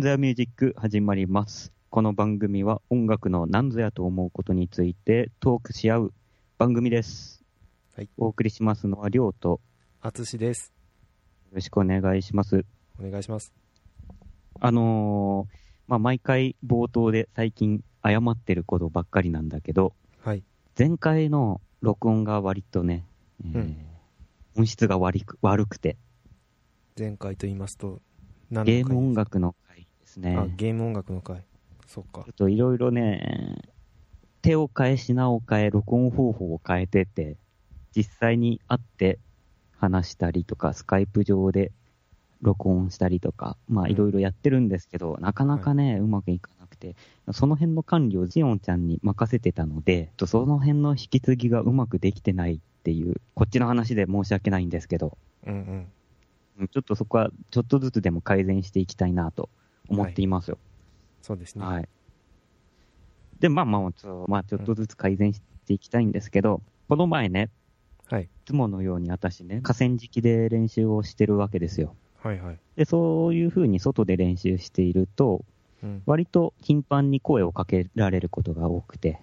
なんぞやミュージック始まります。この番組は音楽のなんぞやと思うことについてトークし合う番組です。はいお送りしますのはりょうとよあつしです。ろしくお願いします。お願いします。あのーまあ、毎回冒頭で最近謝ってることばっかりなんだけど、はい。前回の録音が割とね、えーうん音質が悪く悪くて、前回と言いますと、ゲーム音回楽の回ですね。あ、ゲーム音楽の回。そっかちょ。っといろいろね、手を変え品を変え、録音方法を変えてて、実際に会って話したりとか、スカイプ上で録音したりとか、まあうんいろいろやってるんですけど、なかなかね、うまくいかなくて、その辺の管理をジオンちゃんに任せてたので、その辺の引き継ぎがうまくできてないっていう、こっちの話で申し訳ないんですけど、うんうん。うんちょっとそこはちょっとずつでも改善していきたいなと思っていますよ。そうですね。はい。で、まあまあ、ちょまあ、ちょっとずつ改善していきたいんですけど、この前ね、はい。いつものように私ね、河川敷で練習をしてるわけですよ。はいはい。で、そういう風に外で練習していると、うん。割と頻繁に声をかけられることが多くて。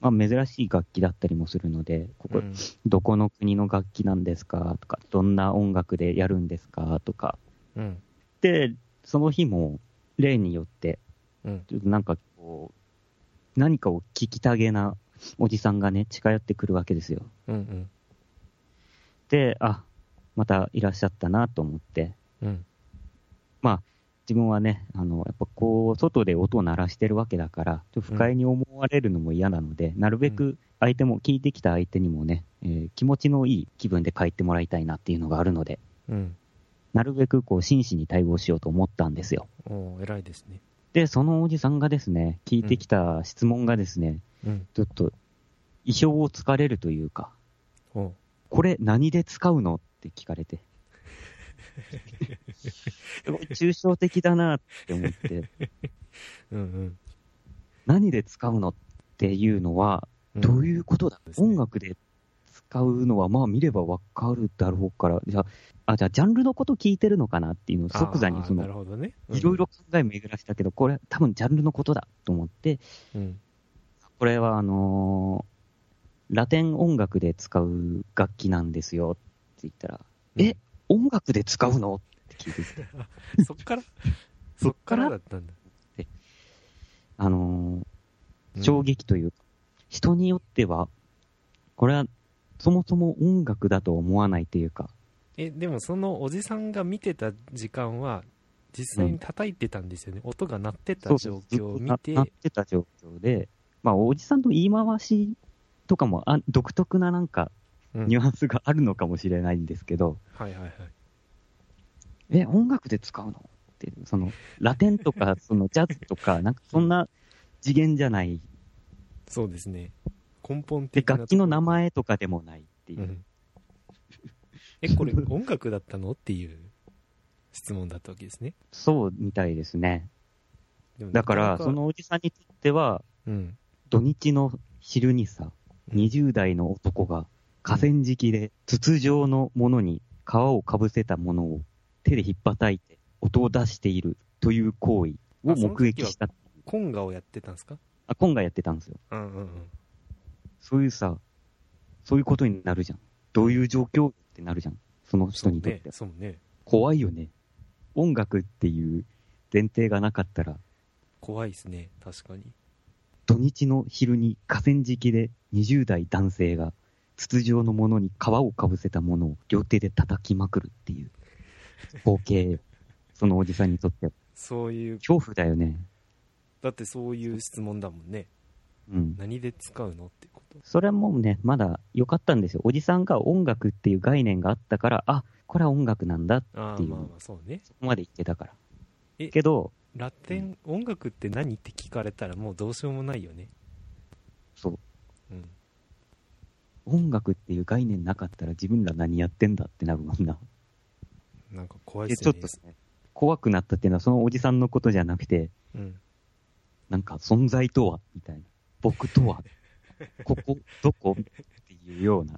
まあ珍しい楽器だったりもするので、ここ、うんどこの国の楽器なんですかとか、どんな音楽でやるんですかとか。うん。で、その日も例によって、うん。ちょっとなんかこう、何かを聞きたげなおじさんがね、近寄ってくるわけですよ。うんうん。で、あ、またいらっしゃったなと思って、うん。まあ、自分はね、あの、やっぱこう、外で音を鳴らしてるわけだから、ちょっと不快に思われるのも嫌なので、なるべく相手も、聞いてきた相手にもね、えー気持ちのいい気分で帰ってもらいたいなっていうのがあるので、うん。なるべくこう、真摯に対応しようと思ったんですよ。おう、偉いですね。で、そのおじさんがですね、聞いてきた質問がですね、うん。ちょっと、意表をつかれるというか。これ何で使うの？って聞かれて。すごい抽象的だなって思って、うんうん。何で使うの？っていうのは、うんどういうことだ、ですね音楽で使うのは、まあ見ればわかるだろうから、じゃあ、あ、じゃあジャンルのこと聞いてるのかなっていうのを即座にその、ほどね。いろいろ考え巡らしたけど、これ多分ジャンルのことだと思って、うん。これはあのーラテン音楽で使う楽器なんですよって言ったら、うん。え、音楽で使うの？って聞いてきて、そっから？そっから？だったんだ。あのー衝撃というか、人によっては、これはそもそも音楽だと思わないというか、え、でもそのおじさんが見てた時間は、実際に叩いてたんですよね。音が鳴ってた状況を見てずってた状況で、まあ、おじさんの言い回しとかもあ独特ななんか、うんニュアンスがあるのかもしれないんですけど、はいはいはい。え、音楽で使うの？って、その、ラテンとか、そのジャズとか、なんかそんな次元じゃない。そうですね。根本で、的な。楽器の名前とかでもないっていうう。ん。え、これ音楽だったの？っていう質問だったわけですね。そうみたいですね。でもだから、そのおじさんにとっては、うん。土日の昼にさ、20代の男が河川敷で筒状のものに皮をかぶせたものを手で引っ叩いて音を出しているという行為を目撃した。コンガをやってたんですかあ、今回やってたんですよ。うんうんうん。そういうさ、そういうことになるじゃん。どういう状況ってなるじゃん。その人にとって。そうね。そうね。怖いよね。音楽っていう前提がなかったら、怖いですね。確かに。土日の昼に河川敷で20代男性が筒状のものに皮をかぶせたものを両手で叩きまくるっていう光景よ。そのおじさんにとってはそういう、恐怖だよね。だってそういう質問だもんね。うん。何で使うのって。それはもうね、まだ良かったんですよ。おじさんが音楽っていう概念があったから、あ、これは音楽なんだっていうまあまあそうね。そこまで言ってたから。えけど、ラテン、音楽って何って聞かれたらもうどうしようもないよね。そう。うん。音楽っていう概念なかったら自分ら何やってんだってなるもんな。なんか怖いで、っすよね。ちょっとね、怖くなったっていうのはそのおじさんのことじゃなくて、うん。なんか存在とはみたいな。僕とは、ここ、どこ？っていうような。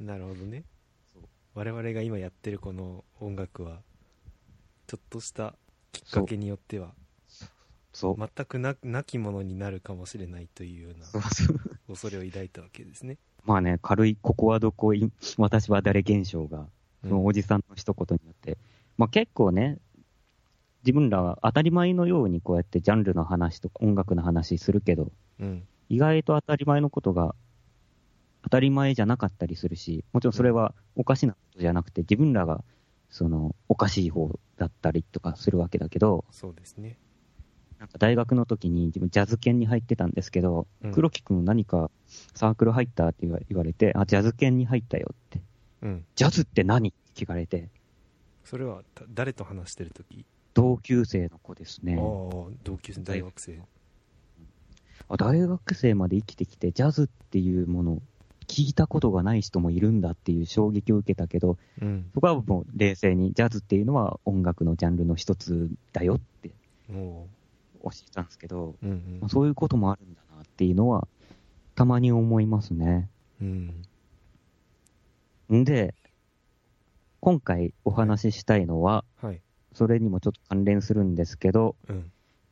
なるほどね我々が今やってるこの音楽はちょっとしたきっかけによってはそう。全くななきものになるかもしれないというような恐れを抱いたわけですね。まあね、軽い、ここはどこ、い私は誰現象が、そのおじさんの一言によって、まあ結構ね、自分らは当たり前のようにこうやってジャンルの話とか音楽の話するけど、うん。意外と当たり前のことが当たり前じゃなかったりするし、もちろんそれはおかしなことじゃなくて、自分らがそのおかしい方だったりとかするわけだけど、そうですね。なんか大学の時に自分ジャズ研に入ってたんですけど、うん黒木くん何かサークル入ったって言われて、あ、ジャズ研に入ったよって。うん。ジャズって何？って聞かれて、それはた誰と話してるとき、同級生の子ですねああ。、同級生、大学生。あ大学生まで生きてきて、ジャズっていうもの、聞いたことがない人もいるんだっていう衝撃を受けたけど、うん。そこはもう冷静に、ジャズっていうのは音楽のジャンルの一つだよっても教えたんですけど、う、うんまあそういうこともあるんだなっていうのは、たまに思いますね。うん。うん。んで、今回お話ししたいのは、はい。それにもちょっと関連するんですけど、うん。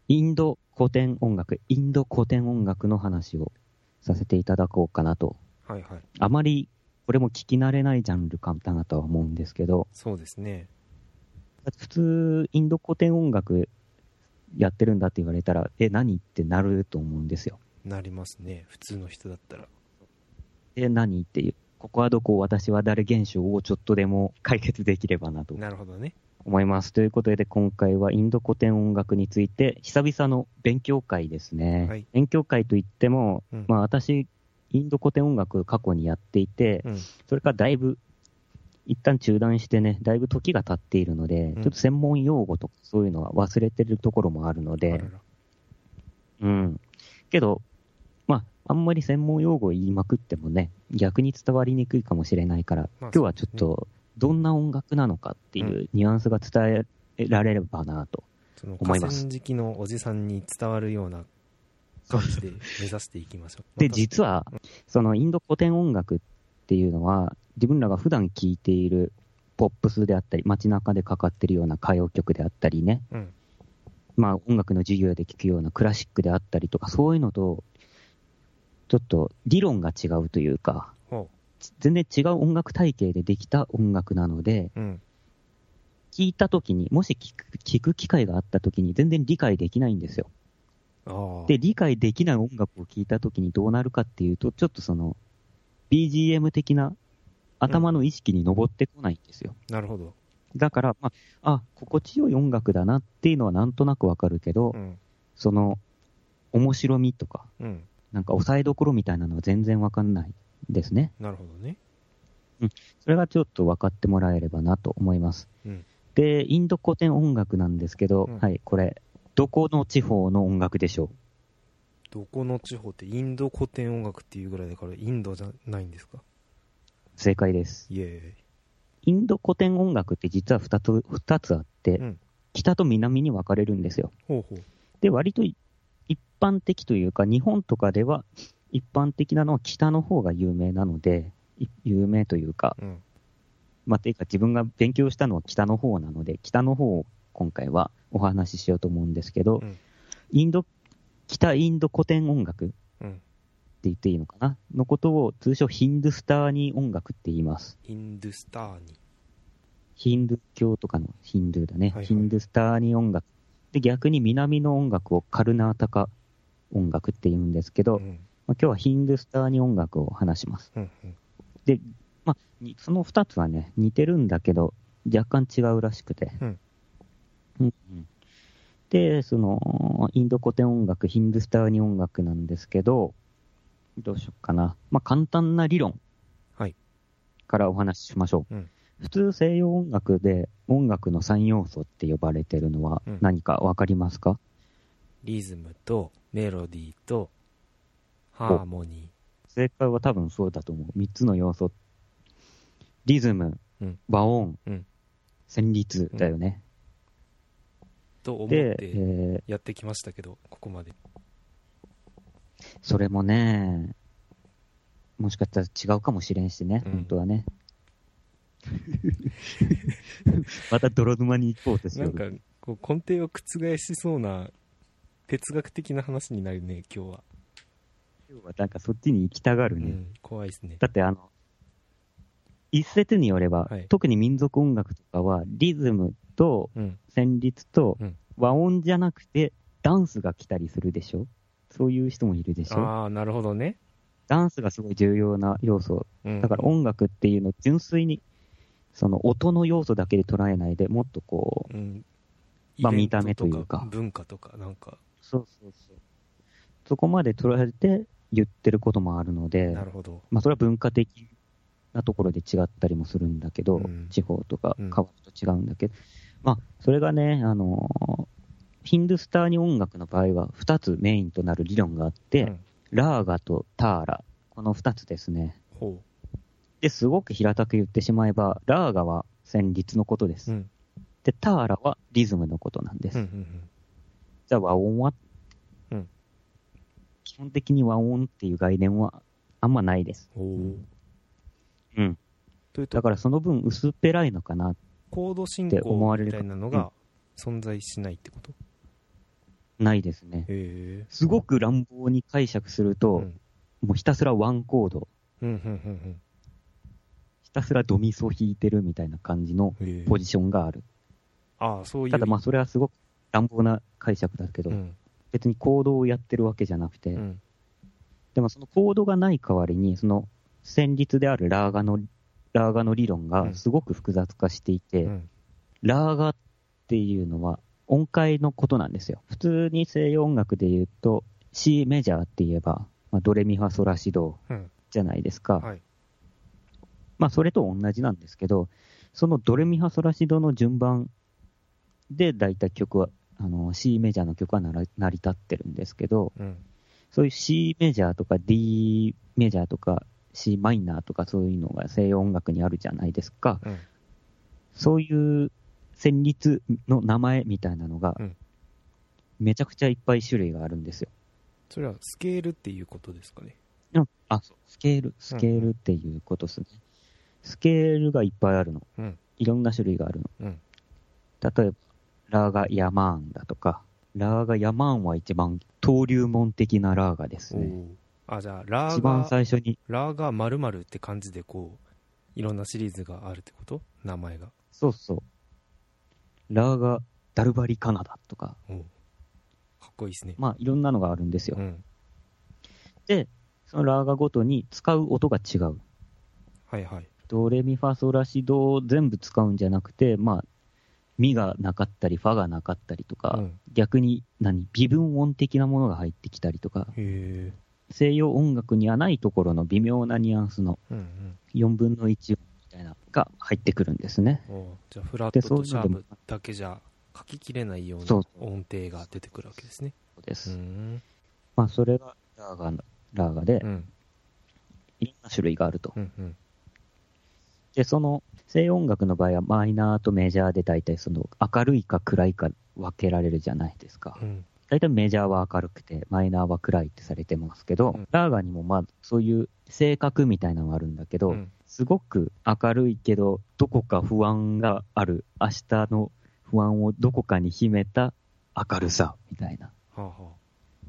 インド古典音楽、インド古典音楽の話をさせていただこうかなと。はいはい。あまり、これも聞き慣れないジャンルかなとは思うんですけど、そうですね。普通、インド古典音楽やってるんだって言われたら、え、何ってなると思うんですよ。なりますね。普通の人だったら。え、何っていう。ここはどこ、私は誰現象をちょっとでも解決できればなとなるほどね。思います。ということで、今回はインド古典音楽について、久々の勉強会ですね。はい勉強会といっても、うんまあ私、インド古典音楽過去にやっていて、うん。それからだいぶ、一旦中断してね、だいぶ時が経っているので、んちょっと専門用語とかそういうのは忘れてるところもあるのであら、らうん。けど、まあ、あんまり専門用語を言いまくってもね、逆に伝わりにくいかもしれないから、まあ今日はちょっと、どんな音楽なのかっていうニュアンスが伝えられればなと。その思います河川敷のおじさんに伝わるような感じで目指していきましょう。で、実は、そのインド古典音楽っていうのは、自分らが普段聴いているポップスであったり、街中でかかってるような歌謡曲であったりね、うん。まあ音楽の授業で聴くようなクラシックであったりとか、そういうのと、ちょっと理論が違うというか、ほ全然違う音楽体系でできた音楽なので、う。うん。聴いた時に、もし聴く聞く機会があった時に全然理解できないんですよ。で、理解できない音楽を聴いた時にどうなるかっていうと、ちょっとその、BGM 的な頭の意識に上ってこないんですよ。なるほど。だから、まあ、あ、心地よい音楽だなっていうのはなんとなくわかるけど、うん。その、面白みとか、うん。なんか抑えどころみたいなのは全然わかんないですね。なるほどね。それがちょっと分かってもらえればなと思います。うんで、インド古典音楽なんですけど、うんはい、これ、どこの地方の音楽でしょう？どこの地方ってインド古典音楽っていうぐらいだからインドじゃないんですか？正解です。イエインド古典音楽って実は2つ、二つあって、うん北と南に分かれるんですよ。ーイ。ほうほう。で、割とい一般的というか、日本とかでは一般的なのは北の方が有名なので、い有名というか、うん。まあ、ていうか自分が勉強したのは北の方なので、北の方を今回はお話ししようと思うんですけど、うんインド、北インド古典音楽ってうん。言っていいのかな？のことを通称ヒンドゥスターニー音楽って言います。インドゥスターニ。ヒンドゥー教とかのヒンドゥーだね。はいはいヒンドゥスターニー音楽。で、逆に南の音楽をカルナータカ音楽って言うんですけど、うん。まあ、今日はヒンドゥスターニー音楽を話します。うん。うん。で、まあ、にその二つはね、似てるんだけど、若干違うらしくて。うんうんうんで、その、インド古典音楽、ヒンドゥスターニー音楽なんですけど、どうしようかな。まあ、簡単な理論はい。からお話ししましょう。うん普通西洋音楽で音楽の3要素って呼ばれてるのはうん何かわかりますか、リズムとメロディーとハーモニ正解は多分そうだと思う。3つの要素。リズム、うん和音、うん旋律だよね。ーと思っで、てえやってきましたけど、ここまで。ーそれもね、もしかしたら違うかもしれんしね、うん本当はね。また泥沼に行こうとしよう。なんか、こう根底を覆しそうな哲学的な話になるね今日は、今日はなんかそっちに行きたがるね。うん、怖いですね。だってあの、一説によれば、はい。特に民族音楽とかは、リズムとうん。旋律とうん。和音じゃなくて、ダンスが来たりするでしょ？そういう人もいるでしょ？ああなるほどね、ダンスがすごい重要な要素。うん、だから音楽っていうのを純粋に、その音の要素だけで捉えないで、もっとこう、うん、まあ見た目というか文化とかなんか。そうそうそう。そこまで捉えて言ってることもあるので、なるほど。まあそれは文化的なところで違ったりもするんだけど、うん。地方とかうん。変わると違うんだけど、まあそれがね、あのーヒンドゥスターニ音楽の場合は2つメインとなる理論があって、うん。ラーガとターラ、この2つですね。ほで、すごく平たく言ってしまえば、ラーガは旋律のことです。ううん。で、ターラはリズムのことなんです。うんうんじゃあ和音は、うん基本的に和音っていう概念はあんまないです。うん。だからその分薄っぺらいのかな。コード進って思われる行みたいなのが存在しないってこと、ないですね。すごく乱暴に解釈すると、うん。もうひたすらワンコード、うんうんうんひたすらドミソ弾いてるみたいな感じのポジションがある。ああそういうただまあそれはすごく乱暴な解釈だけど、うん別にコードをやってるわけじゃなくて、うん。でもそのコードがない代わりに、その旋律であるラーガの、ラーガの理論がすごく複雑化していて、うん。ラーガっていうのは音階のことなんですよ。普通に西洋音楽で言うと C メジャーって言えば、まあ、ドレミファソラシドうん。じゃないですか。はい。まあそれと同じなんですけど、そのドレミファソラシドの順番で大体曲は、あの C メジャーの曲は成り立ってるんですけど、うんそういう C メジャーとか D メジャーとか C マイナーとかそういうのが西洋音楽にあるじゃないですか。うんそういう旋律の名前みたいなのがうん、めちゃくちゃいっぱい種類があるんですよ。それはスケールっていうことですかね？うんあ、スケール、スケールっていうことですね。スケールがいっぱいあるの。うんいろんな種類があるの。うん例えば、ラーガ・ヤマーンだとか、ラーガ・ヤマーンは一番登竜門的なラーガですね。あじゃあラ一番ーガ最初に、ラーガ〇〇って感じでこういろんなシリーズがあるってこと？名前が。そうそう。ラーガ・ダルバリ・カナダとか、かっこいいですね。まあいろんなのがあるんですよ。う。ん。で、そのラーガごとに使う音が違う。はいはい。ドレミファソラシドを全部使うんじゃなくて、まあ、ミがなかったり、ファがなかったりとか、うん。逆に何、微分音的なものが入ってきたりとか、へえ西洋音楽にはないところの微妙なニュアンスのうんうん。4分の1音みたいなのが入ってくるんですね。おー。じゃあフラッでトとシャープだけじゃ書ききれないようなそう。音程が出てくるわけですね。そうです。うん。まあ、それがラーガの、ラーガでう、ん。いろんな種類があると。う。んうんで、その、西洋音楽の場合はマイナーとメジャーで大体その明るいか暗いか分けられるじゃないですか。うん。大体メジャーは明るくて、マイナーは暗いってされてますけど、うん。ラーガにもまあそういう性格みたいなのがあるんだけど、うん。すごく明るいけど、どこか不安がある、明日の不安をどこかに秘めた明るさみたいな。はあはあ。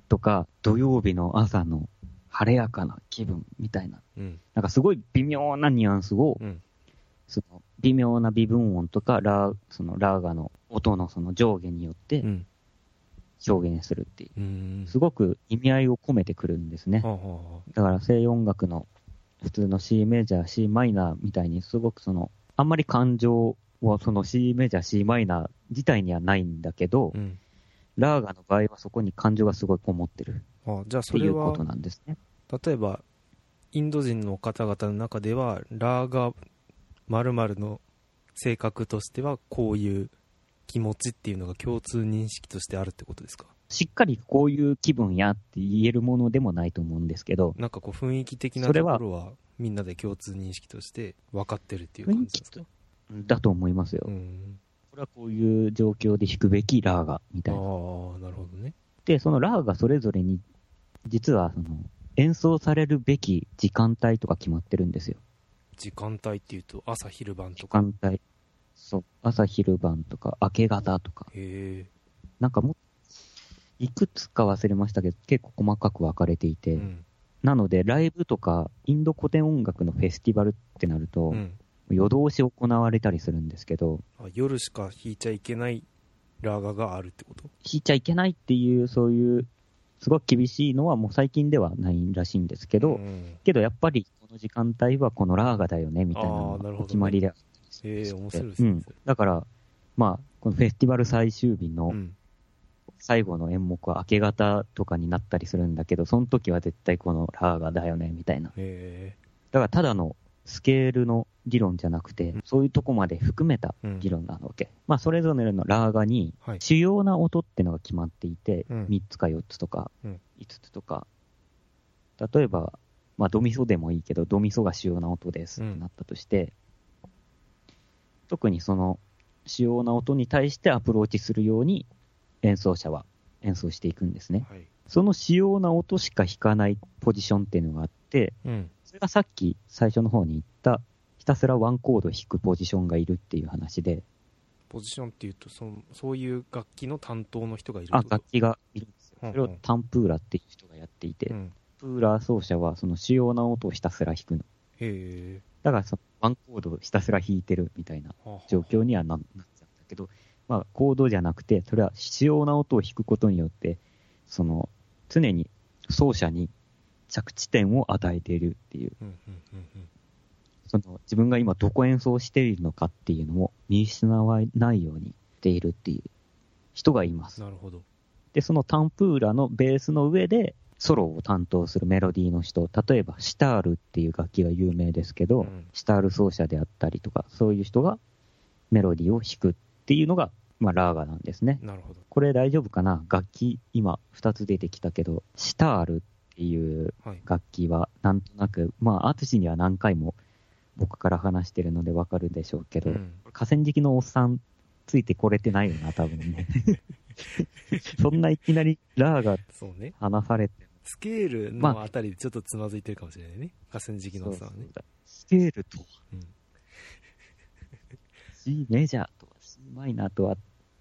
とか、土曜日の朝の晴れやかな気分みたいな。うん。なんかすごい微妙なニュアンスを、うんその微妙な微分音とかラー、そのラーガの音のその上下によってうん表現するっていう。うんすごく意味合いを込めてくるんですねは。あはあはだから西洋音楽の普通の C メジャー、C マイナーみたいにすごくその、あんまり感情はその C メジャー、C マイナー自体にはないんだけど、あうんラーガの場合はそこに感情がすごいこもってるあじゃあっていうこそれはとなんですね。例えばインド人の方々の中ではラーガ〇〇の性格としてはこういう気持ちっていうのが共通認識としてあるってことですか？しっかりこういう気分やって言えるものでもないと思うんですけど、なんかこう雰囲気的なところはみんなで共通認識として分かってるっていう感じですか？だと思いますよ。うんこれはこういう状況で弾くべきラーガみたいな。ああなるほどねで、そのラーガそれぞれに、実はその演奏されるべき時間帯とか決まってるんですよ。時間帯っていうと朝昼晩と時か間帯。そう、朝昼晩とか、明け方とか、へなんかもう、いくつか忘れましたけど、結構細かく分かれていえ。て、うん。なので、ライブとか、インド古典音楽のフェスティバルってなると、うん。夜通し行われたりするんですけど、あ夜しか弾いちゃいけないラーガがあるってこと？弾いちゃいけないっていう、そういう、すごく厳しいのはもう最近ではないらしいんですけど、うんけどやっぱりこの時間帯はこのラーガだよね、みたいなお決まりで。へえ、面白いですねうん。だから、まあ、このフェスティバル最終日のうん。最後の演目は明け方とかになったりするんだけど、その時は絶対このラーガだよね、みたいな。へだからただのスケールの理論じゃなくて、うんそういうとこまで含めたえ。うん理論なわけ。まあ、それぞれのラーガにはい。主要な音ってのが決まっていて、うん3つか4つとかうん5つとか、例えば、まあ、ドミソでもいいけど、ドミソが主要な音ですってなったとして、特にその主要な音に対してアプローチするように演奏者は演奏していくんですね。はい。その主要な音しか弾かないポジションっていうのがあって、うん。それがさっき最初の方に言った、ひたすらワンコード弾くポジションがいるっていう話で、ポジションっていうと、そのそういう楽器の担当の人がいるあ、楽器がいるんですよ。うんうんそれをタンプーラっていう人がやっていて、うん。プーラー奏者はその主要な音をひたすら弾くの。へえ。だからそのワンコードをひたすら弾いてるみたいな状況にはななっちゃうんだけど、まあコードじゃなくて、それは主要な音を弾くことによって、その常に奏者に着地点を与えているっていう。その自分が今どこ演奏しているのかっていうのを見失わないようにしているっていう人がいます。なるほど。で、そのタンプーラのベースの上で、ソロを担当するメロディーの人、例えばシタールっていう楽器が有名ですけど、うんシタール奏者であったりとか、そういう人がメロディーを弾くっていうのが、まあ、ラーガなんですね。なるほど。これ大丈夫かな？楽器、今2つ出てきたけど、シタールっていうはい。楽器は、なんとなく、まあ、アツシには何回も僕から話してるのでわかるでしょうけど、うん河川敷のおっさんついてこれてないよな、多分ね。そんないきなりラーが。話されてスケールまあのあたりでちょっとつまずいてるかもしれないね。河川敷のさんはね。スケールとは、うん C メジャーとは、C マイナーとはっ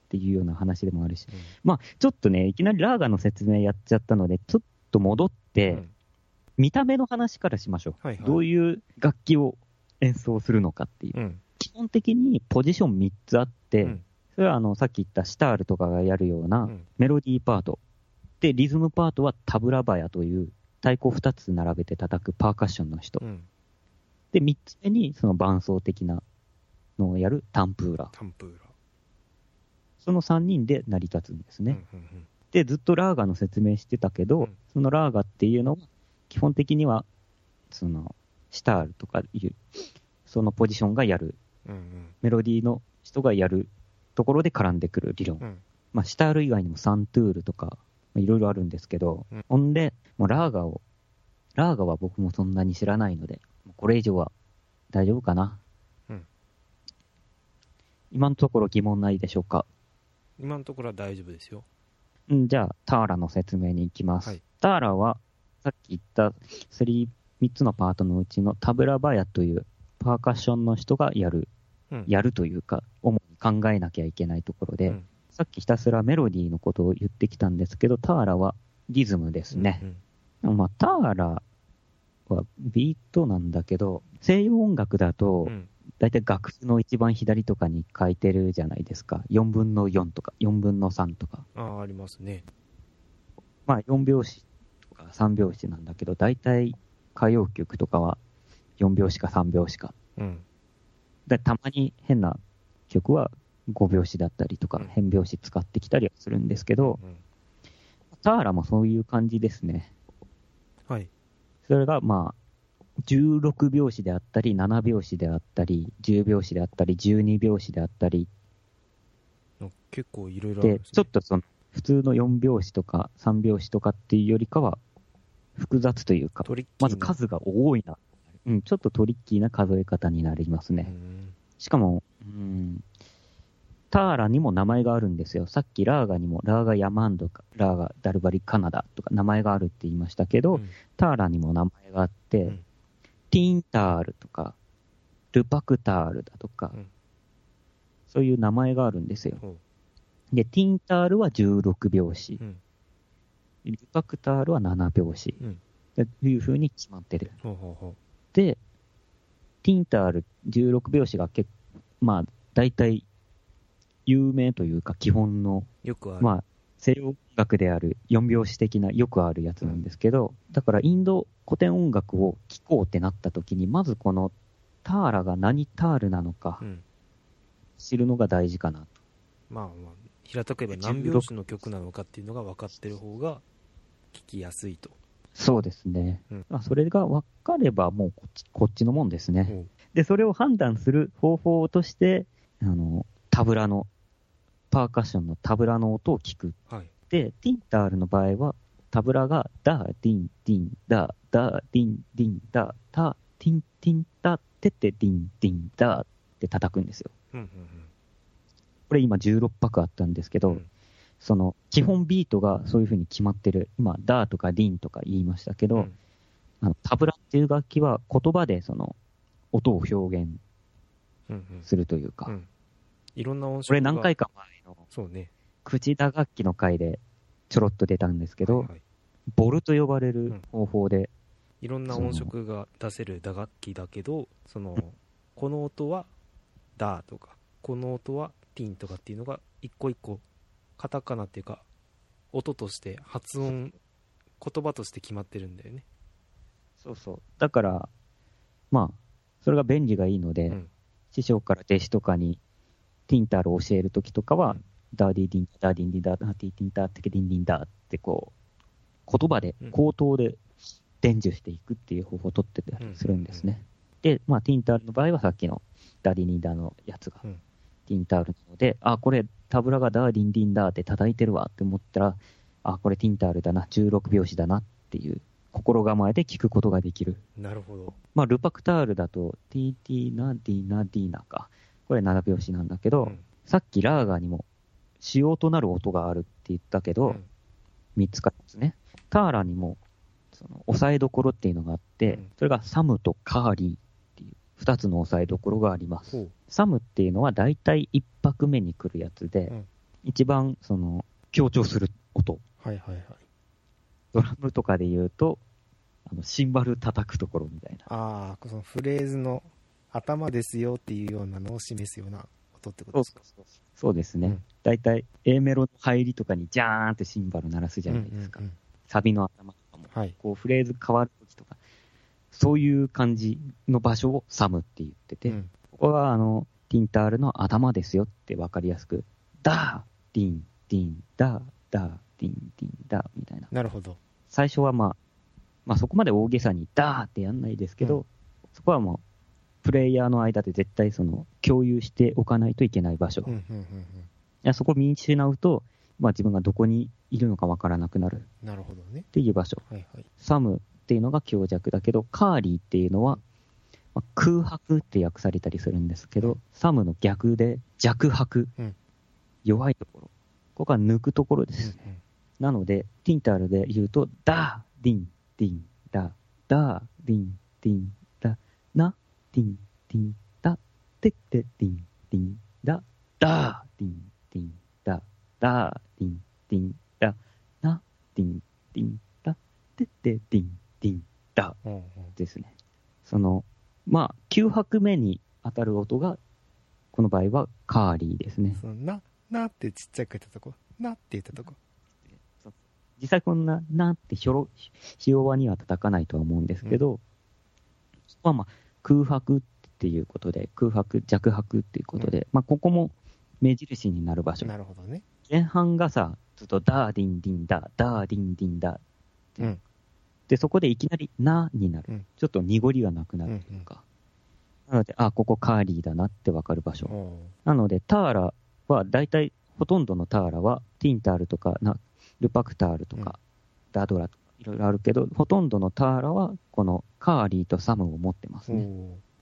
ていうような話でもあるし、うんまあ、ちょっとね、いきなりラーガの説明やっちゃったので、ちょっと戻って、うん見た目の話からしましょう。はいはい。どういう楽器を演奏するのかっていう。うん。基本的にポジション3つあって、うんそれはあの、さっき言ったシタールとかがやるようなうんメロディーパート。で、リズムパートはタブラバヤという太鼓2つ並べて叩くパーカッションの人。うん。で、3つ目にその伴奏的なのをやるタンプーラ。タンプーラ。その3人で成り立つんですね。うんうんうんで、ずっとラーガの説明してたけど、うんそのラーガっていうのは、基本的には、その、シタールとかいう、そのポジションがやる、うんメロディーの人がやるところで絡んでくる理論。うんうんまあ、シタール以外にもサントゥールとか、まあいろいろあるんですけど、うんほんで、もうラーガを、ラーガは僕もそんなに知らないので、これ以上は大丈夫かな。うん今のところ疑問ないでしょうか？今のところは大丈夫ですよ。うんじゃあ、ターラの説明に行きます。はいターラは、さっき言った3、3つのパートのうちのタブラバヤというパーカッションの人がやる、うん。やるというか、主に考えなきゃいけないところで、うんさっきひたすらメロディーのことを言ってきたんですけど、ターラはリズムですね。うんまあ、ターラはビートなんだけど、西洋音楽だとう、ん。だいたい楽譜の一番左とかに書いてるじゃないですか。4分の4とか、4分の3とか。ああ、ありますね。まあ、4拍子とか3拍子なんだけど、大体歌謡曲とかは4拍子か3拍子か。うん。でたまに変な曲は5拍子だったりとかうん、変拍子使ってきたりはするんですけど、うんターラもそういう感じですね。はい。それがまあ、16拍子であったり、7拍子であったり、10拍子であったり、12拍子であったり、結構いろいろあるんで、ですね。ちょっとその、普通の4拍子とか3拍子とかっていうよりかは、複雑というか、まず数が多いな。うん、ちょっとトリッキーな数え方になりますね。うんしかも、うん、ターラにも名前があるんですよ。さっきラーガにも、ラーガヤマンドか、ラーガダルバリカナダとか名前があるって言いましたけど、うんターラにも名前があって、うんティンタールとか、ルパクタールだとか、うんそういう名前があるんですよ。ほで、ティンタールは16拍子。ルパクタールは7拍子。うんという風に決まってる。で、ティンタール16拍子が結まあ、大体、有名というか基本の、う。よくある。まあ、西洋音楽である4拍子的なよくあるやつなんですけど、だからインド古典音楽を聴こうってなった時に、まずこのターラが何タールなのかうん。知るのが大事かなと。まあまあ、平たく言えば何拍子の曲なのかっていうのが分かってる方が聞きやすいと。そうですね。うんまあ、それが分かればもうこっちこっちのもんですね。で、それを判断する方法として、あの、タブラの、パーカッションのタブラの音を聞く。はい。で、ティンタールの場合は、タブラが、ダー、ディン、ディン、ダー、ダー、ディン、ディン、ダー、タ、ティン、ティン、タ、テテ、ディン、ディン、ダーって叩くんですよ。うんうんこれ今16拍あったんですけど、うんその、基本ビートがそういう風に決まってる。今、ダーとかディンとか言いましたけど、うん。あのタブラっていう楽器は言葉でその、音を表現うんうんするというか、うんいろんな音色これ何回か前のそうね。口打楽器の回でちょろっと出たんですけど、はいはいボルと呼ばれる方法で、いろんな音色が出せる打楽器だけど、その、この音はダーとか、この音はティンとかっていうのが一個一個、カタカナっていうか、音として発音、言葉として決まってるんだよね。そうそう。だから、まあ、それが便利がいいので、うん師匠から弟子とかにティンタールを教えるときとかは、うんダーディディン、ダーディンディンダー、ダーディティンター、テケディンディンダーってこう、言葉でうん、口頭で伝授していくっていう方法を取ってたりするんですね。で、まあ、ティンタールの場合はさっきのダーディニンダーのやつが、うんティンタールなので、あ、これタブラがダーディンディンダーって叩いてるわって思ったら、あ、これティンタールだな、16拍子だなっていう心構えで聞くことができる。なるほど。まあ、ルパクタールだと、ティーティーナディナディーナか。これ7拍子なんだけど、うんさっきラーガにも、仕様となる音があるって言ったけど、うん3つからですね。ターラにも、その、押さえどころっていうのがあって、うんそれがサムとカーリーっていう2つの押さえどころがあります。サムっていうのは大体1拍目に来るやつで、うん一番、その、強調する音。はいはいはい。ドラムとかで言うと、あの、シンバル叩くところみたいな。ああ、そのフレーズの頭ですよっていうようなのを示すような音ってことですか？そうですね。うん大体 A メロの入りとかにジャーンってシンバル鳴らすじゃないですか。うんうんうんサビの頭とかも、はい。こうフレーズ変わるときとか、そういう感じの場所をサムって言ってて、うんここはあの、ティンタールの頭ですよってわかりやすく、ダー、ディン、ディン、ダー、ダー、ディン、ディン、ダーみたいな。なるほど。最初はまあ、まあそこまで大げさにダーってやんないですけど、うんそこはもう、プレイヤーの間で絶対その、共有しておかないといけない場所。うんうんうんうん。いやそこを見失うと、まあ自分がどこにいるのかわからなくなるっなるほどね。ていう場所。はいはい。サムっていうのが強弱だけど、カーリーっていうのは、まあ空白って訳されたりするんですけど、サムの逆で弱白、うん弱いところ。ここは抜くところです。うんうんなので、ティンタールで言うと、ダー、ディン、ディン、ダ、ダー、ディン、ディン、ダ、ナ、ディン、ディン、ダ、テッテ、ディン、ディン、ダ、ダー、ディン、ディン、ダ、ダー、ディン、ディン、ダ、ナ、ディン、ディン、ダ、テッテ、ディン、ディン、ダですね。その、まあ、9拍目に当たる音が、この場合はカーリーですね。そのな、なってちっちゃく言ったとこ、なって言ったとこ。実際こんな、なってひょろ、ひ弱には叩かないとは思うんですけど、そこはまあ空白っていうことで、空白、弱白っていうことで、まあここも目印になる場所。なるほどね。前半がさ、ずっとダーディンディンダー、ダーディンディンダー。うんで、そこでいきなりなになる。うんちょっと濁りがなくなるというか。なので、あ、ここカーリーだなってわかる場所。おなので、ターラは、大体、ほとんどのターラは、ティンタールとか、なルパクタールとか、ダドラとか、いろいろあるけど、ほとんどのターラは、このカーリーとサムを持ってますおね。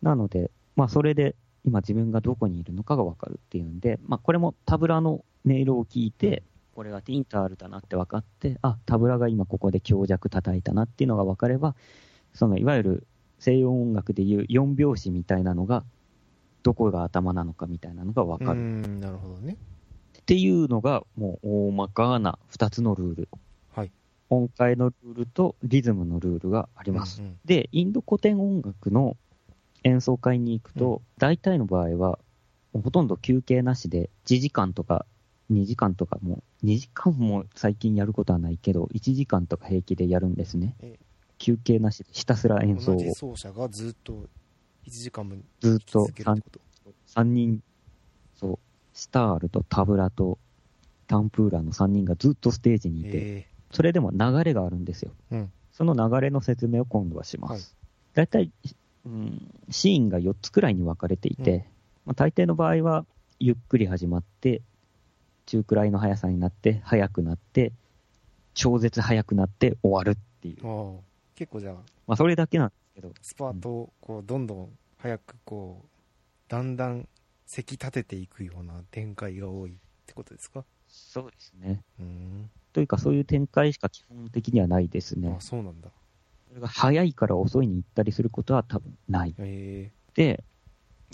おなので、まあ、それで、今自分がどこにいるのかがわかるっていうんで、まあ、これもタブラの音色を聞いて、これがティンタールだなって分かって、あ、タブラが今ここで強弱叩いたなっていうのが分かれば、その、いわゆる西洋音楽でいう4拍子みたいなのが、どこが頭なのかみたいなのがわかうる。ん、なるほどね。っていうのが、もう大まかな2つのルール。はい。音階のルールとリズムのルールがあります。うんうんで、インド古典音楽の演奏会に行くと、大体の場合は、ほとんど休憩なしで、1時間とか2時間とかもう、2時間も最近やることはないけど、1時間とか平気でやるんですねえ。休憩なしでひたすら演奏を同じ奏者がずっと1時間もずっと続けるってこと？3人、そう、スタールとタブラとタンプーラの3人がずっとステージにいて、えそれでも流れがあるんですよ。うんその流れの説明を今度はします。はい大体、うん、シーンが4つくらいに分かれていて、うんまあ、大抵の場合は、ゆっくり始まって、中くらいの速さになって、速くなって、超絶速くなって終わるっていう。結構じゃあ、まあ、それだけなんですけど、スパートをこうどんどん早くこう、だんだんせき立てていくような展開が多いってことですか？そうですね。うーん。というか、そういう展開しか基本的にはないですねあ。そうなんだ。それが速いから遅いに行ったりすることは多分ない。えで、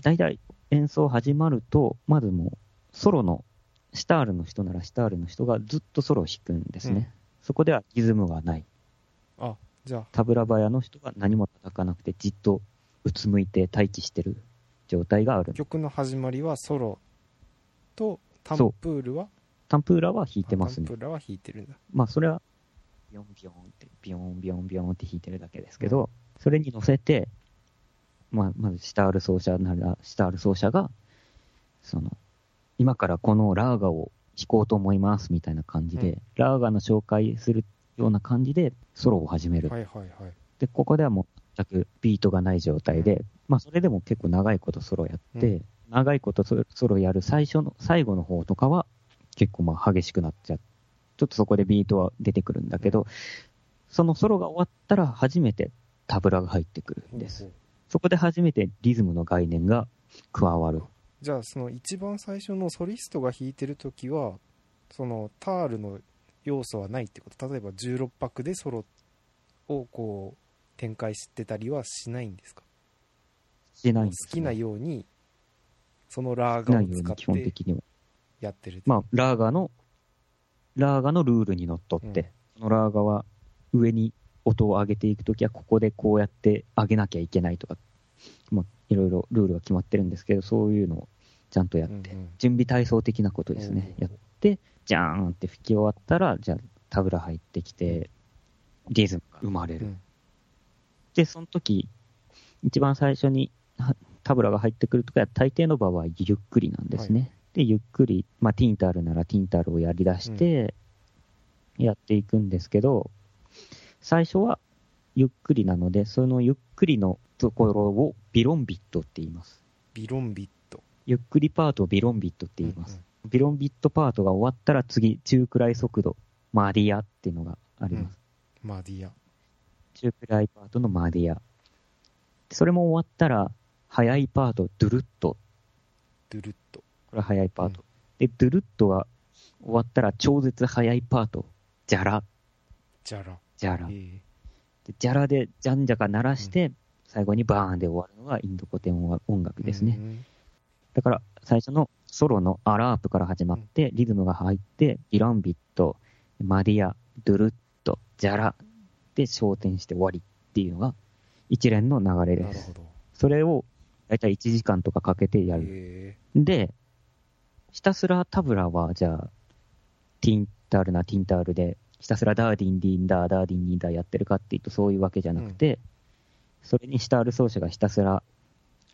大体演奏始まると、まずもう、ソロの、シタールの人ならシタールの人がずっとソロを弾くんですね。うんそこではリズムがない。ー、あ、じゃあ、タブラバヤの人が何も叩かなくて、じっとうつむいて待機してる状態がある。曲の始まりはソロとタンプールはタンプーラは弾いてますねタンプ。ールは弾いてるんだ。まあ、それは、ビヨンビヨンって、ビヨンビヨンビヨンって弾いてるだけですけど、それに乗せて、まあ、まずシタール奏者なら、シタール奏者が、その、今からこのラーガを弾こうと思いますみたいな感じで、うんラーガの紹介するような感じでソロを始める。はいはいはい。で、ここではもう全くビートがない状態で、まあ、それでも結構長いことソロやって、うん長いことソロやる最初の、最後の方とかは結構まあ激しくなっちゃう。ちょっとそこでビートは出てくるんだけど、そのソロが終わったら初めてタブラが入ってくるんです。そこで初めてリズムの概念が加わる。じゃあその一番最初のソリストが弾いてる時はそのタールの要素はないってこと？例えば16拍でソロをこう展開してたりはしないんですか？しないんです、好きなようにそのラーガを使っように基本て的には。やってるまあ、ラーガの、ラーガのルールにのっとって、うん。そのラーガは上に音を上げていくときは、ここでこうやって上げなきゃいけないとか、まあ、いろいろルールが決まってるんですけど、そういうのをちゃんとやって、うんうん。準備体操的なことですね。うんやって、じゃーんって吹き終わったら、じゃあ、タブラ入ってきて、リズムが生まれる。うん。で、その時、一番最初にはタブラが入ってくるときは、大抵の場合はゆっくりなんですね。で、ゆっくり、まあ、ティンタールならティンタールをやり出して、やっていくんですけど、最初はゆっくりなので、そのゆっくりのところをビロンビットって言います。ビロンビットゆっくりパートをビロンビットって言います。ビロンビットパートが終わったら次、中くらい速度、マディアっていうのがあります。うんマディア中くらいパートのマディア。それも終わったら、速いパート、ドゥルット。ドゥルットこれは速いパート。で、ドゥルットが終わったら、超絶速いパート、ジャラ、ジャラジャラ。えでージャラで、ジャンジャカ鳴らして、最後にバーンで終わるのがインド古典音楽ですね。うんだから、最初のソロのアラープから始まって、リズムが入って、ビロンビット、マディア、ドゥルット、ジャラで昇天して終わりっていうのが一連の流れです。それをだいたい1時間とかかけてやる。えで、ひたすらタブラは、じゃあ、ティンタールなティンタールで、ひたすらダーディンディンダー、ダーディンディンダーやってるかっていうとそういうわけじゃなくて、それにシタール奏者がひたすら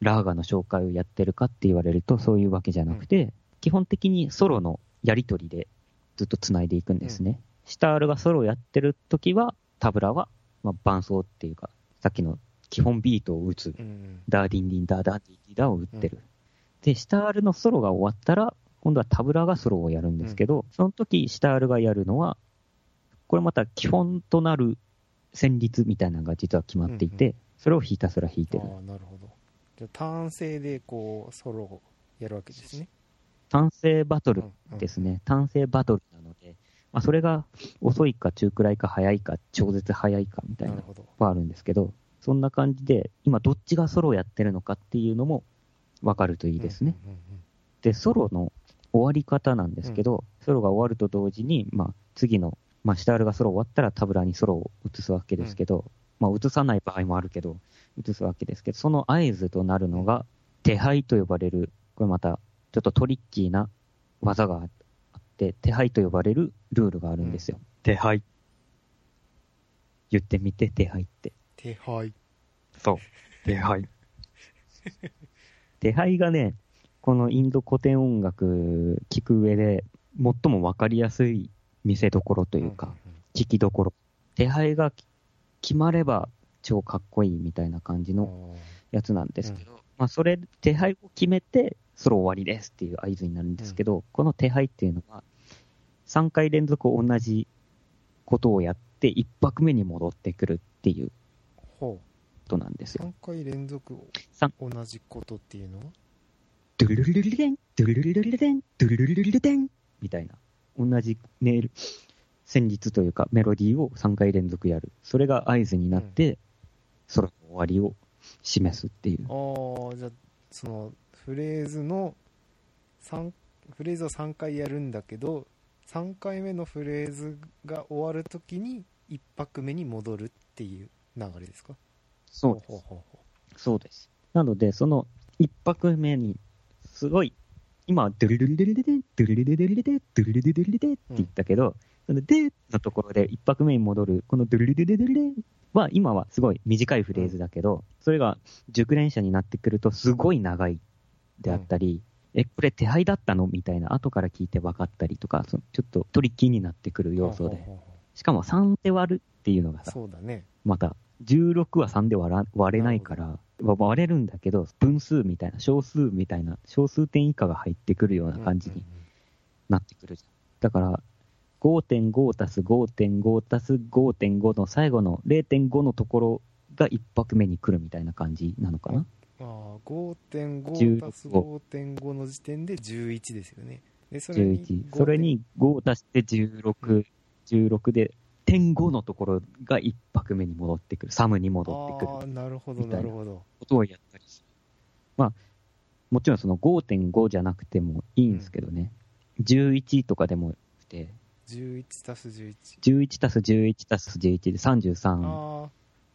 ラーガの紹介をやってるかって言われるとそういうわけじゃなくて、基本的にソロのやりとりでずっと繋いでいくんですね。シタールがソロをやってる時は、タブラは、まあ、伴奏っていうか、さっきの基本ビートを打つダーディンディンダーダーディンディンダーを打ってる。で、シタールのソロが終わったら、今度はタブラがソロをやるんですけど、その時シタールがやるのは、これまた基本となる旋律みたいなのが実は決まっていて、うんそれをひたすら弾いてる。ああなるほど。じゃあ単性でこうソロをやるわけですね。単性バトルうんですね。単性バトルなので、まあ、それが遅いか中くらいか早いか超絶早いかみたいなのなるほど。はあるんですけど、そんな感じで、今どっちがソロをやってるのかっていうのもわかるといいですね。うんうんうん。で、ソロの終わり方なんですけど、ソロが終わると同時に、まあ、次の、まあ、シタールがソロ終わったらタブラにソロを移すわけですけど、まあ、移さない場合もあるけど、移すわけですけど、その合図となるのが、手配と呼ばれる、これまた、ちょっとトリッキーな技があって、手配と呼ばれるルールがあるんですよ。手配。言ってみて、手配って。手配。そう。手配。手配がね、このインド古典音楽聴く上で最もわかりやすい見せどころというか、聴きどころ。手配が決まれば超かっこいいみたいな感じのうんやつなんですけど、まあそれ、手配を決めて、ソロ終わりですっていう合図になるんですけど、この手配っていうのは、3回連続同じことをやって、1拍目に戻ってくるっていうほことなんですう。よ。3回連続三同じことっていうのは？ドゥルルルルルデン、ドゥルルルルルデン、ドゥルルルルルデンみたいな。同じネイル、旋律というかメロディーを3回連続やる。それが合図になって、ソロの終わりを示すっていう。ああ、じゃあ、その、フレーズの、三フレーズを3回やるんだけど、3回目のフレーズが終わるときに、1拍目に戻るっていう流れですか？そうです。そうです。なので、その1拍目に、すごい、今、ドゥルルルルルルデン、ドゥルルルルルルデン、ドゥルルルルルルデンって言ったけど、そのでのところで1拍目に戻る、このドゥルルルルルルデンは、今はすごい短いフレーズだけど、それが熟練者になってくると、すごい長いであったり、え、これ手配だったの？みたいな、後から聞いて分かったりとか、そのちょっとトリッキーになってくるう。要素で。しかも3で割るっていうのがうさ、そうだね。また、16は3で割ら割れないから、わ割れるんだけど、分数みたいな、小数みたいな、小数点以下が入ってくるような感じになってくるじゃん。だから、5.5たす5.5たす5.5の最後の0.5のところが1拍目に来るみたいな感じなのかな。ああ、5.5 16足す5.5の時点で11ですよね。で、それに11。それに5足して16、16で、点5のところが1拍目に戻ってくる。サムに戻ってくるなるほど、ななるほど。ことをやったりする。まあ、もちろんその5.5じゃなくてもいいんですけどね。11とかでもよくて、11足す11。11足す11足す11で33。ああ、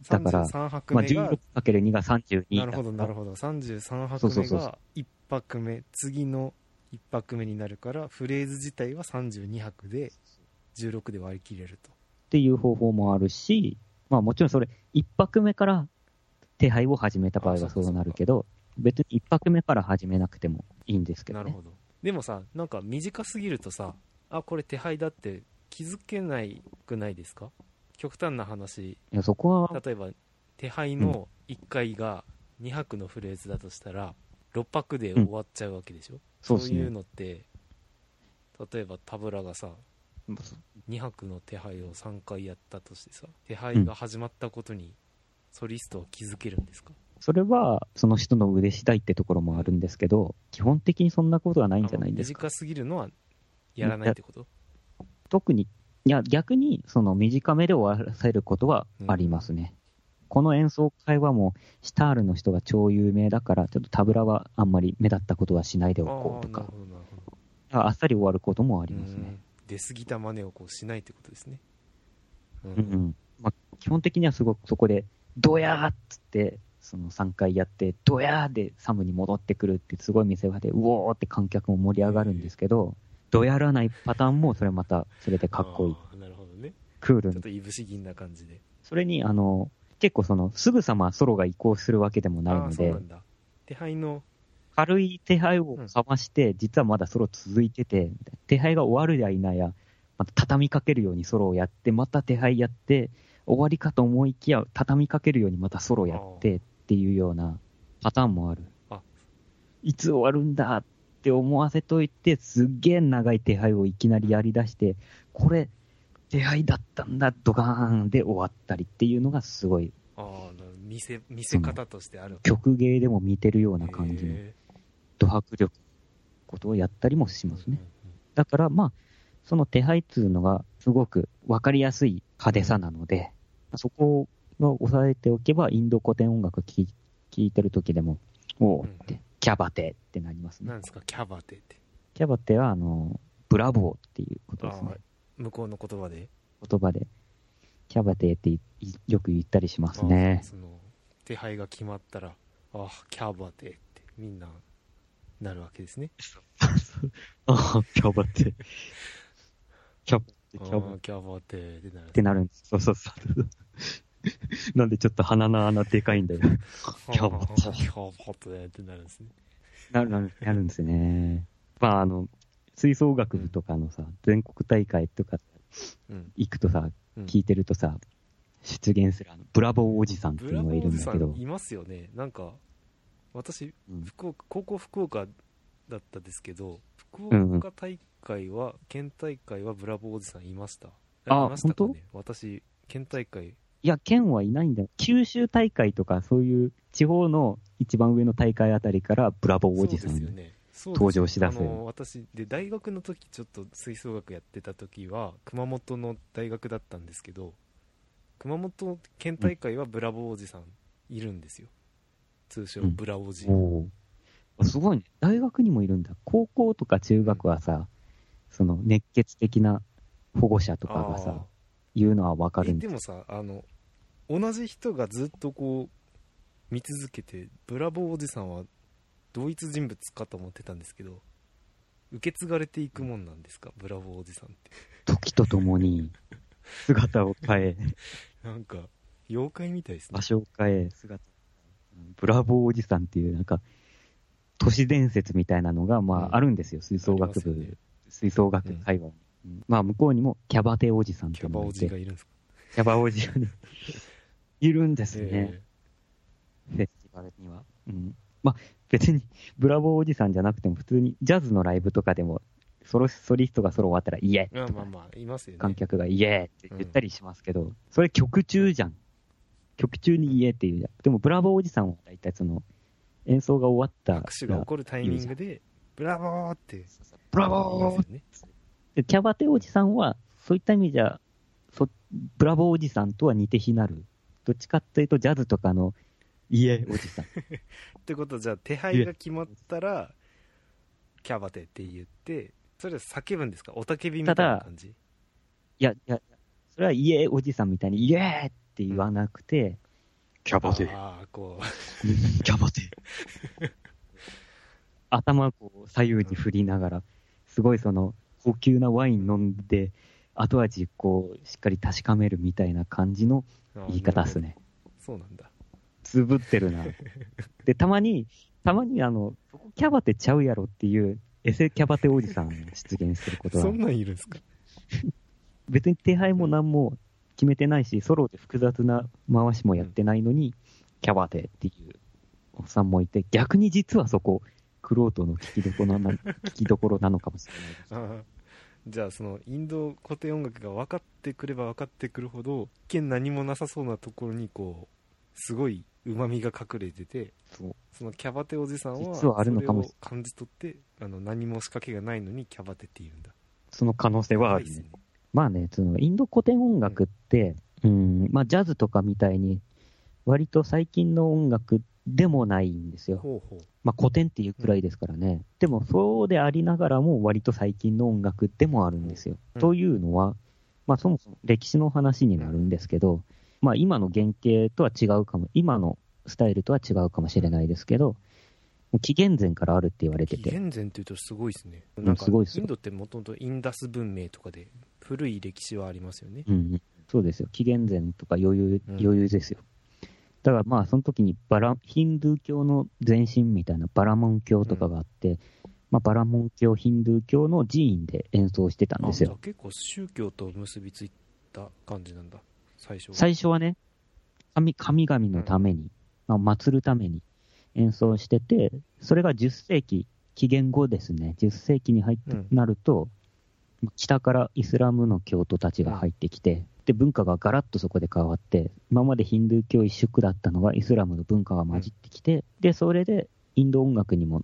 だから33拍まあ、目が、16×2 が32なるほど、なるど。ほど。33そう拍目が1拍目、次の1拍目になるから、フレーズ自体は32拍で、16で割り切れると。っていう方法もあるし、まあもちろんそれ、1拍目から手配を始めた場合はそうなるけど、別に1拍目から始めなくてもいいんですけどね。なるほど。でもさ、なんか短すぎるとさ、あ、これ手配だって気づけないくないですか？極端な話、いや、そこは、例えば手配の1回が2拍のフレーズだとしたら6拍で終わっちゃうわけでしょ、そうですね。そういうのって例えばタブラがさ2拍の手配を3回やったとしてさ手配が始まったことにソリストは気づけるんですか、それはその人の腕次第ってところもあるんですけど、基本的にそんなことはないんじゃないんですか。短すぎるのはやらないってこと？特に、いや、逆に、その短めで終わらせることはありますね。この演奏会はもう、シタールの人が超有名だから、ちょっとタブラはあんまり目立ったことはしないでおこうとか。ああっさり終わることもありますね。うん出過ぎた真似をこうしないってことですね。うん。うんうん。まあ、基本的にはすごくそこで、ドヤーっつって、その3回やって、ドヤーでサムに戻ってくるってすごい見せ場で、うおーって観客も盛り上がるんですけど、ドヤらないパターンもそれまた、それでかっこいい。なるほどね。クールに。ちょっといぶし銀な感じで。それに、あの、結構その、すぐさまソロが移行するわけでもないあのであそうな、んだ。手配の軽い手配をかまして、実はまだソロ続いてて、手配が終わるや否や、また畳みかけるようにソロをやって、また手配やって、終わりかと思いきや、畳みかけるようにまたソロやってっていうようなパターンもある。あ。いつ終わるんだって思わせといて、すっげえ長い手配をいきなりやり出して、これ、手配だったんだ、ドカーンで終わったりっていうのがすごい、ああ見せ見せ方としてある。曲芸でも見てるような感じの。へド迫力ことをやったりもしーますね。だからまあ、その手配っつうのがすごくわかりやすい派手さなので、そこを押さえておけば、インド古典音楽聴いてる時でも、おおって、キャバテってなりますねなん。ですか？キャバテってキャバテは、あの、ブラボーっていうことですねあ。向こうの言葉で？言葉で。キャバテっていいよく言ったりしますねあ。その手配が決まったらあキャバテってみんななるわけですね。あキャバテ。キャバテ、キあャバ。ーキャバテってなる。ってなるんです。そうそうそう。なんでちょっと鼻の穴でかいんだよ。キャバ。テキャバテってなるんですね。なる、なる、なるんですね。まあ、あの、吹奏楽部とかのさ、全国大会とかうん。行くとさ、うん。聞いてるとさ、出現するあの、ブラボーおじさんっていうのがいるーおじさんだけどん、いますよね。なんか私うん。福岡高校福岡だったですけど福岡大会は、県大会はブラボーおじさんいました。あいましたか本ね私県大会。いや、県はいないんだよ。九州大会とか、そういう地方の一番上の大会あたりから、ブラボーおじさんそうですよね。そうですよ。登場しだす。あの私で大学の時ちょっと吹奏楽やってた時は熊本の大学だったんですけど熊本県大会はブラボーおじさんいるんですよ通称うん。ブラおじ、おー。すごいね。大学にもいるんだ。高校とか中学はさ、その熱血的な保護者とかがあさ、言うのはわかるんででもさあの同じ人がずっとこう見続けてブラボーおじさんは同一人物かと思ってたんですけど受け継がれていくもんなんですか？ブラボーおじさんって。時とともに 姿を変え、なんか妖怪みたいですね。場所を変え、姿を変えブラボーおじさんっていうなんか、都市伝説みたいなのが、まうん。あ、あるんですよ。吹奏楽部、ね。吹奏楽会話に、うん。まあ、向こうにもキャバテおじさんってキャバおじがいるんですか？キャバおじがね、いるんですね。えフェスティバルには。うん。まあ、別に、ブラボーおじさんじゃなくても、普通にジャズのライブとかでも、ソロソリストがソロ終わったら、イエーとか、まあまあいますよね。観客がイエーって言ったりしますけど、それ曲中じゃん。曲中にイエーって言うじゃん。でも、ブラボーおじさんは大体その、演奏が終わった拍手が起こるタイミングでブラボーってブラ言いボーねでキャバテおじさんは、そういった意味じゃ、そブラボーおじさんとは似て非なる。どっちかっていうと、ジャズとかの、イエーおじさん。ってことはじゃあ手配が決まったらキャバテって言ってそれは叫ぶんですか？おたけびみたいな感じ？いや、いや、それはイエーおじさんみたいに、イエーって言わなくて、キャああこ キャバテ。頭をこう左右に振りながら、すごいその、高級なワイン飲んで、後味こう、しっかり確かめるみたいな感じのう言い方っすね。そうなんだ。つぶってるな。で、たまに、たまにあの、キャバテちゃうやろっていう、エセキャバテおじさんが出現することは。そん、なんいるんですか？別に手配も何も決めてないし、ソロで複雑な回しもやってないのに、キャバテっていうおっさんもいて、逆に実はそこ、クロートの聞きどころな 聞きどころなのかもしれないじゃあそのインド古典音楽が分かってくれば分かってくるほど一見何もなさそうなところにこうすごい旨味が隠れててそのキャバテおじさんは実はあるのかもしそれを感じ取ってあの何も仕掛けがないのにキャバテって言うんだ。その可能性はあるね。やばいっす。まあね、そのインド古典音楽って、うん、まあジャズとかみたいに、割と最近の音楽でもないんですよ。ほうほうまあ古典っていうくらいですからね。でもそうでありながらも割と最近の音楽でもあるんですよ。うんというのは、まあそもそも歴史の話になるんですけど、まあ今の原型とは違うかも、今のスタイルとは違うかもしれないですけど、紀元前からあるって言われてて、紀元前っていうとすごいですね。んなんかすごいっすよ。インドってもともとインダス文明とかで古い歴史はありますよね。うんうん、そうですよ。紀元前とか余裕、うん。余裕ですよ。だからまあ、その時にバラ、ヒンドゥー教の前身みたいなバラモン教とかがあって、まあ、バラモン教、ヒンドゥー教の寺院で演奏してたんですよ。結構宗教と結びついた感じなんだ最初は。最初はね、神神々のために、まあ、祀るために演奏してて、それが10世紀、紀元後ですね、10世紀に入ってうんなると、北からイスラムの教徒たちが入ってきて、で、文化がガラッとそこで変わって、今までヒンドゥー教一色だったのがイスラムの文化が混じってきて、で、それでインド音楽にも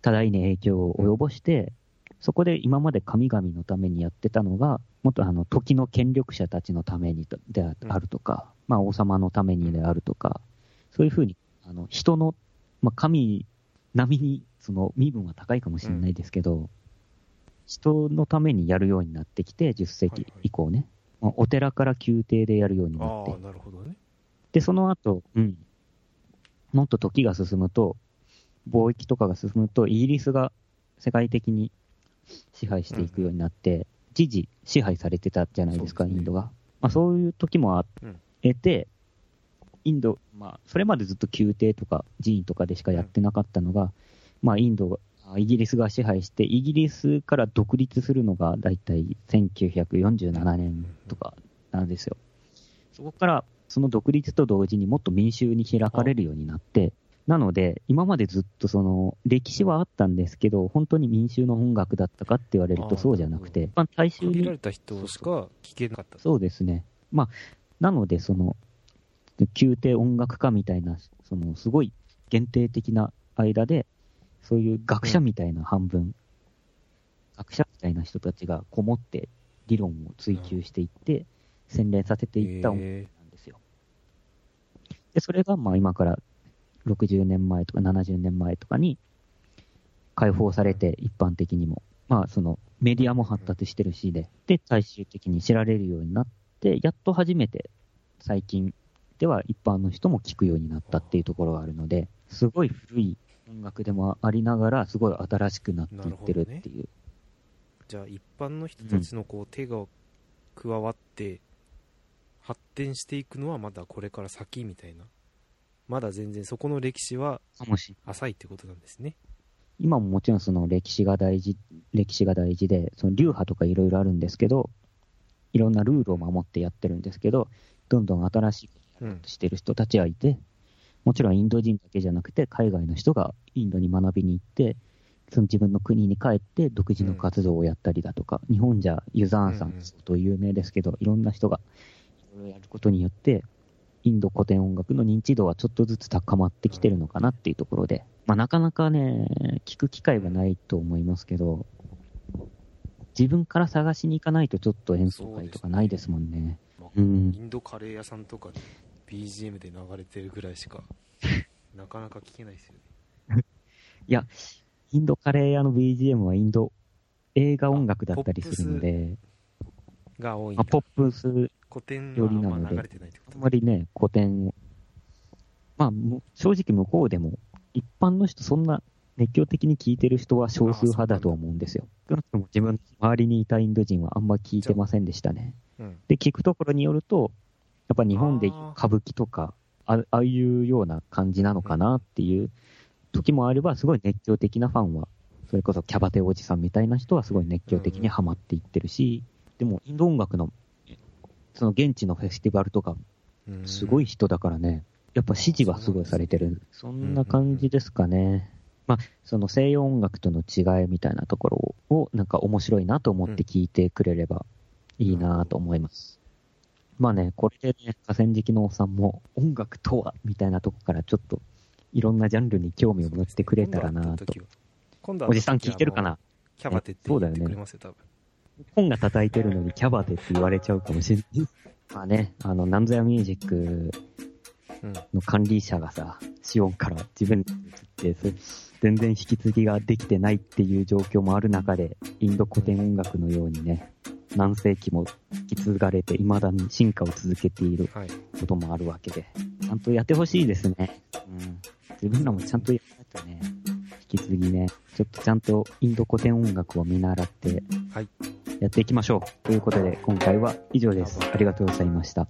多大な影響を及ぼして、そこで今まで神々のためにやってたのが、もっとあの時の権力者たちのためにであるとか、まあ王様のためにであるとか、そういうふうにあの人の、まあ、神並にその身分は高いかもしれないですけど、人のためにやるようになってきて、10世紀以降ね。まあお寺から宮廷でやるようになってなるほどね。で、その後、うん。もっと時が進むと、貿易とかが進むと、イギリスが世界的に支配していくようになって、時事支配されてたじゃないですか、すねインドが。まあそういう時もあうんえて、インド、まあそれまでずっと宮廷とか寺院とかでしかやってなかったのが、まあインドイギリスが支配して、イギリスから独立するのがだいたい1947年とかなんですよ。そこからその独立と同時にもっと民衆に開かれるようになって、なので、今までずっとその歴史はあったんですけど、本当に民衆の音楽だったかって言われるとそうじゃなくて、まあ、大衆に限られた人しか聞けなかった。そうですね。まあ、なので、その、宮廷音楽家みたいな、その、すごい限定的な間で、そういう学者みたいな半分、学者みたいな人たちがこもって理論を追求していって、洗練させていった音楽なんですよ。で、それが、まあ今から60年前とか70年前とかに解放されて、一般的にも。まあそのメディアも発達してるしで、で、最終的に知られるようになって、やっと初めて最近では一般の人も聞くようになったっていうところがあるので、すごい古い音楽でもありながら、すごい新しくなっていってるっていう。じゃあ一般の人たちのこう手が加わって発展していくのはまだこれから先みたいな。まだ全然そこの歴史は浅いってことなんですね。今ももちろんその歴史が大事、歴史が大事で、その流派とかいろいろあるんですけど、いろんなルールを守ってやってるんですけど、どんどん新しいしてる人たちはいて、もちろんインド人だけじゃなくて、海外の人がインドに学びに行って、その自分の国に帰って独自の活動をやったりだとか、日本じゃユザーンさうんうんん相当有名ですけど、いろんな人がいろいろやることによって、インド古典音楽の認知度はちょっとずつ高まってきてるのかなっていうところで、まあ、なかなかね、聞く機会はないと思いますけど、自分から探しに行かないとちょっと演奏会とかないですもんね。まあうん。インドカレー屋さんとかで BGM で流れてるぐらいしか なかなか聞けないですよねいや、インドカレー屋の BGM はインド映画音楽だったりするので、が多いんだまあ、ポップス、古典よはあんりなのであとんまりね、古典を、まあ、む正直向こうでも、一般の人、そんな熱狂的に聞いてる人は少数派だと思うんですよ。少なくとも自分の周りにいたインド人はあんま聞いてませんでしたね。うんで、聞くところによると、やっぱ日本で歌舞伎とか、あああいうような感じなのかなっていう時もあれば、すごい熱狂的なファンは、それこそキャバテおじさんみたいな人はすごい熱狂的にハマっていってるし、でもインド音楽の、その現地のフェスティバルとか、うんすごい人だからね、やっぱ支持はすごいされてる。そんな感じですかね。まあ、その西洋音楽との違いみたいなところを、なんか面白いなと思って聞いてくれればいいなと思います。まあね、これでね、河川敷のおっさんも音楽とはみたいなとこからちょっといろんなジャンルに興味を持ってくれたらなと。今度おじさん聞いてるかな？キャバテって言ってくれますよ、多分。本が叩いてるのにキャバテって言われちゃうかもしれない。まあね、あの、なんぞやミュージックうん。の管理者がさ、シオンから自分に移って、それ全然引き継ぎができてないっていう状況もある中で、インド古典音楽のようにね、何世紀も引き継がれて、未だに進化を続けているはい。こともあるわけで、ちゃんとやってほしいですね。うん。自分らもちゃんとやらないとね、引き継ぎね、ちょっとちゃんとインド古典音楽を見習って、はい。やっていきましょう。ということで、今回は以上です。ありがとうございました。